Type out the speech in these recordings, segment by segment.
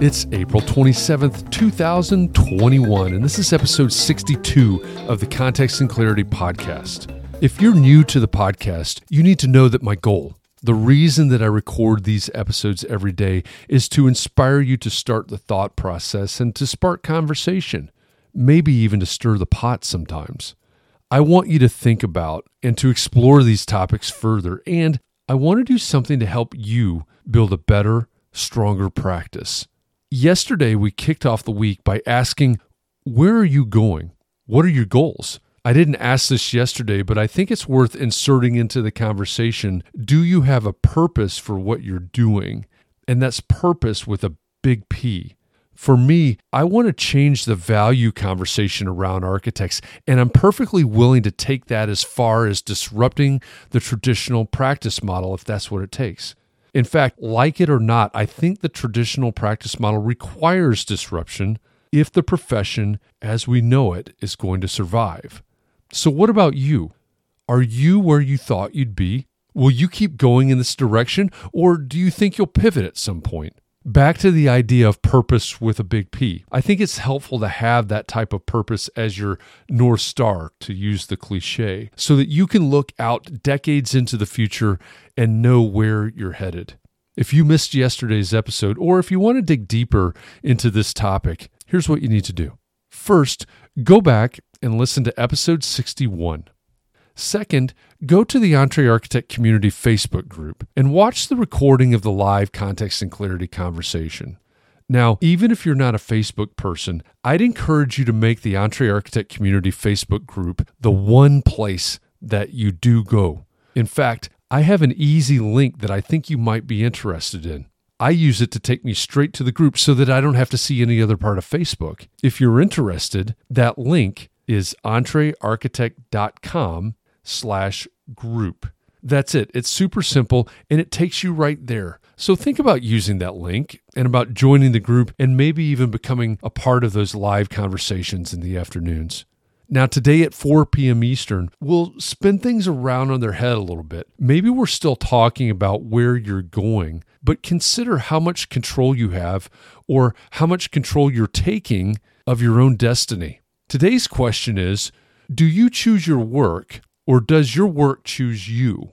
It's April 27th, 2021, and this is episode 62 of the Context and Clarity podcast. If you're new to the podcast, you need to know that my goal, the reason that I record these episodes every day, is to inspire you to start the thought process and to spark conversation, maybe even to stir the pot sometimes. I want you to think about and to explore these topics further, and I want to do something to help you build a better, stronger practice. Yesterday, we kicked off the week by asking, Where are you going? What are your goals? I didn't ask this yesterday, but I think it's worth inserting into the conversation. Do you have a purpose for what you're doing? And that's purpose with a big P. For me, I want to change the value conversation around architects, and I'm perfectly willing to take that as far as disrupting the traditional practice model if that's what it takes. In fact, like it or not, I think the traditional practice model requires disruption if the profession as we know it is going to survive. So, what about you? Are you where you thought you'd be? Will you keep going in this direction, or do you think you'll pivot at some point? Back to the idea of purpose with a big P. I think it's helpful to have that type of purpose as your North Star, to use the cliche, so that you can look out decades into the future and know where you're headed. If you missed yesterday's episode, or if you want to dig deeper into this topic, here's what you need to do. First, go back and listen to episode 61. Second, go to the Entre Architect Community Facebook group and watch the recording of the live context and clarity conversation. Now, even if you're not a Facebook person, I'd encourage you to make the Entre Architect Community Facebook group the one place that you do go. In fact, I have an easy link that I think you might be interested in. I use it to take me straight to the group so that I don't have to see any other part of Facebook. If you're interested, that link is entrearchitect.com slash group. That's it. It's super simple and it takes you right there. So think about using that link and about joining the group and maybe even becoming a part of those live conversations in the afternoons. Now, today at 4 p.m. Eastern, we'll spin things around on their head a little bit. Maybe we're still talking about where you're going, but consider how much control you have or how much control you're taking of your own destiny. Today's question is Do you choose your work or does your work choose you?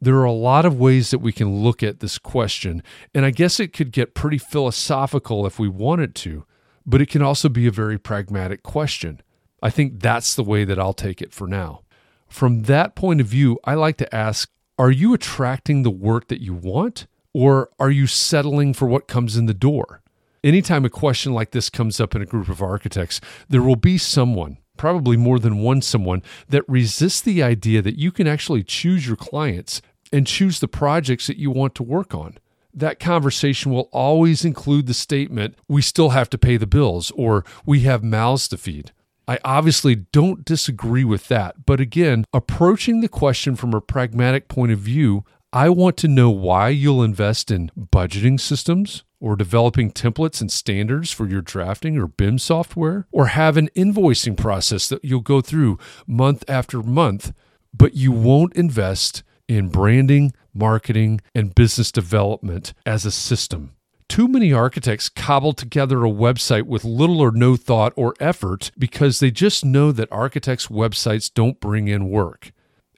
There are a lot of ways that we can look at this question, and I guess it could get pretty philosophical if we wanted to, but it can also be a very pragmatic question. I think that's the way that I'll take it for now. From that point of view, I like to ask Are you attracting the work that you want, or are you settling for what comes in the door? Anytime a question like this comes up in a group of architects, there will be someone, probably more than one someone, that resists the idea that you can actually choose your clients and choose the projects that you want to work on. That conversation will always include the statement, we still have to pay the bills, or we have mouths to feed. I obviously don't disagree with that. But again, approaching the question from a pragmatic point of view, I want to know why you'll invest in budgeting systems or developing templates and standards for your drafting or BIM software, or have an invoicing process that you'll go through month after month, but you won't invest in branding, marketing, and business development as a system. Too many architects cobble together a website with little or no thought or effort because they just know that architects' websites don't bring in work.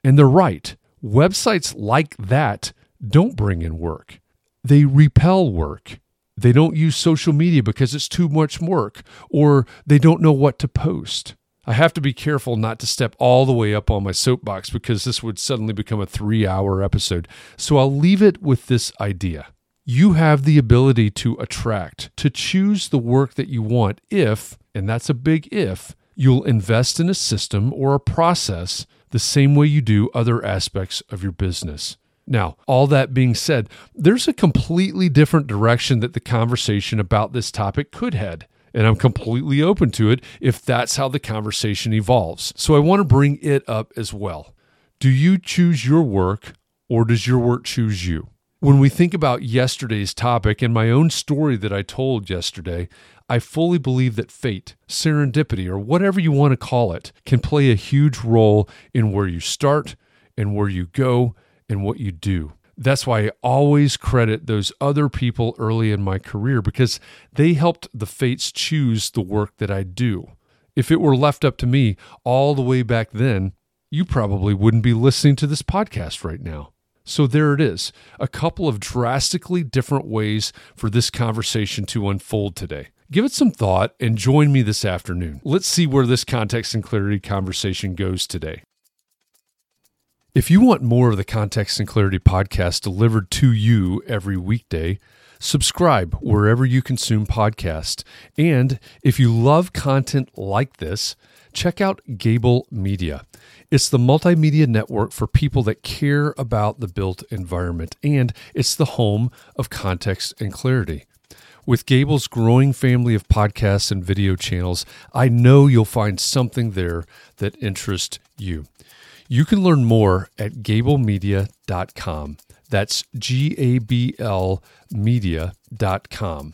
And they're right. Websites like that don't bring in work, they repel work. They don't use social media because it's too much work, or they don't know what to post. I have to be careful not to step all the way up on my soapbox because this would suddenly become a three hour episode. So I'll leave it with this idea you have the ability to attract, to choose the work that you want if, and that's a big if, you'll invest in a system or a process the same way you do other aspects of your business. Now, all that being said, there's a completely different direction that the conversation about this topic could head. And I'm completely open to it if that's how the conversation evolves. So I want to bring it up as well. Do you choose your work or does your work choose you? When we think about yesterday's topic and my own story that I told yesterday, I fully believe that fate, serendipity, or whatever you want to call it, can play a huge role in where you start and where you go and what you do. That's why I always credit those other people early in my career because they helped the fates choose the work that I do. If it were left up to me all the way back then, you probably wouldn't be listening to this podcast right now. So there it is, a couple of drastically different ways for this conversation to unfold today. Give it some thought and join me this afternoon. Let's see where this context and clarity conversation goes today. If you want more of the Context and Clarity podcast delivered to you every weekday, subscribe wherever you consume podcasts. And if you love content like this, check out Gable Media. It's the multimedia network for people that care about the built environment, and it's the home of context and clarity. With Gable's growing family of podcasts and video channels, I know you'll find something there that interests you. You can learn more at gablemedia.com. That's G A B L media.com.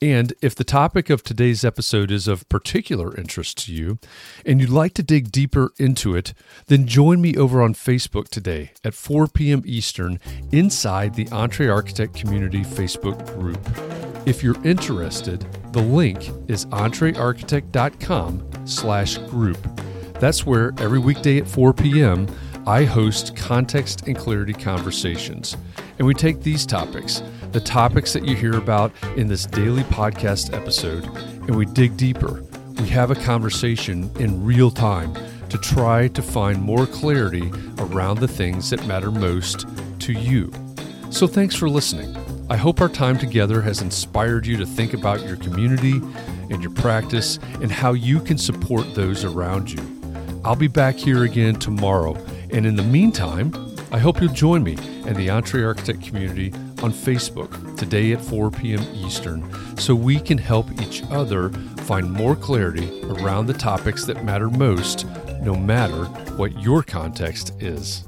And if the topic of today's episode is of particular interest to you and you'd like to dig deeper into it, then join me over on Facebook today at 4 p.m. Eastern inside the EntreArchitect Community Facebook group. If you're interested, the link is entrearchitect.com slash group. That's where every weekday at 4 p.m. I host context and clarity conversations. And we take these topics, the topics that you hear about in this daily podcast episode, and we dig deeper. We have a conversation in real time to try to find more clarity around the things that matter most to you. So thanks for listening. I hope our time together has inspired you to think about your community and your practice and how you can support those around you. I'll be back here again tomorrow. And in the meantime, I hope you'll join me and the EntreArchitect community on Facebook today at 4 p.m. Eastern so we can help each other find more clarity around the topics that matter most, no matter what your context is.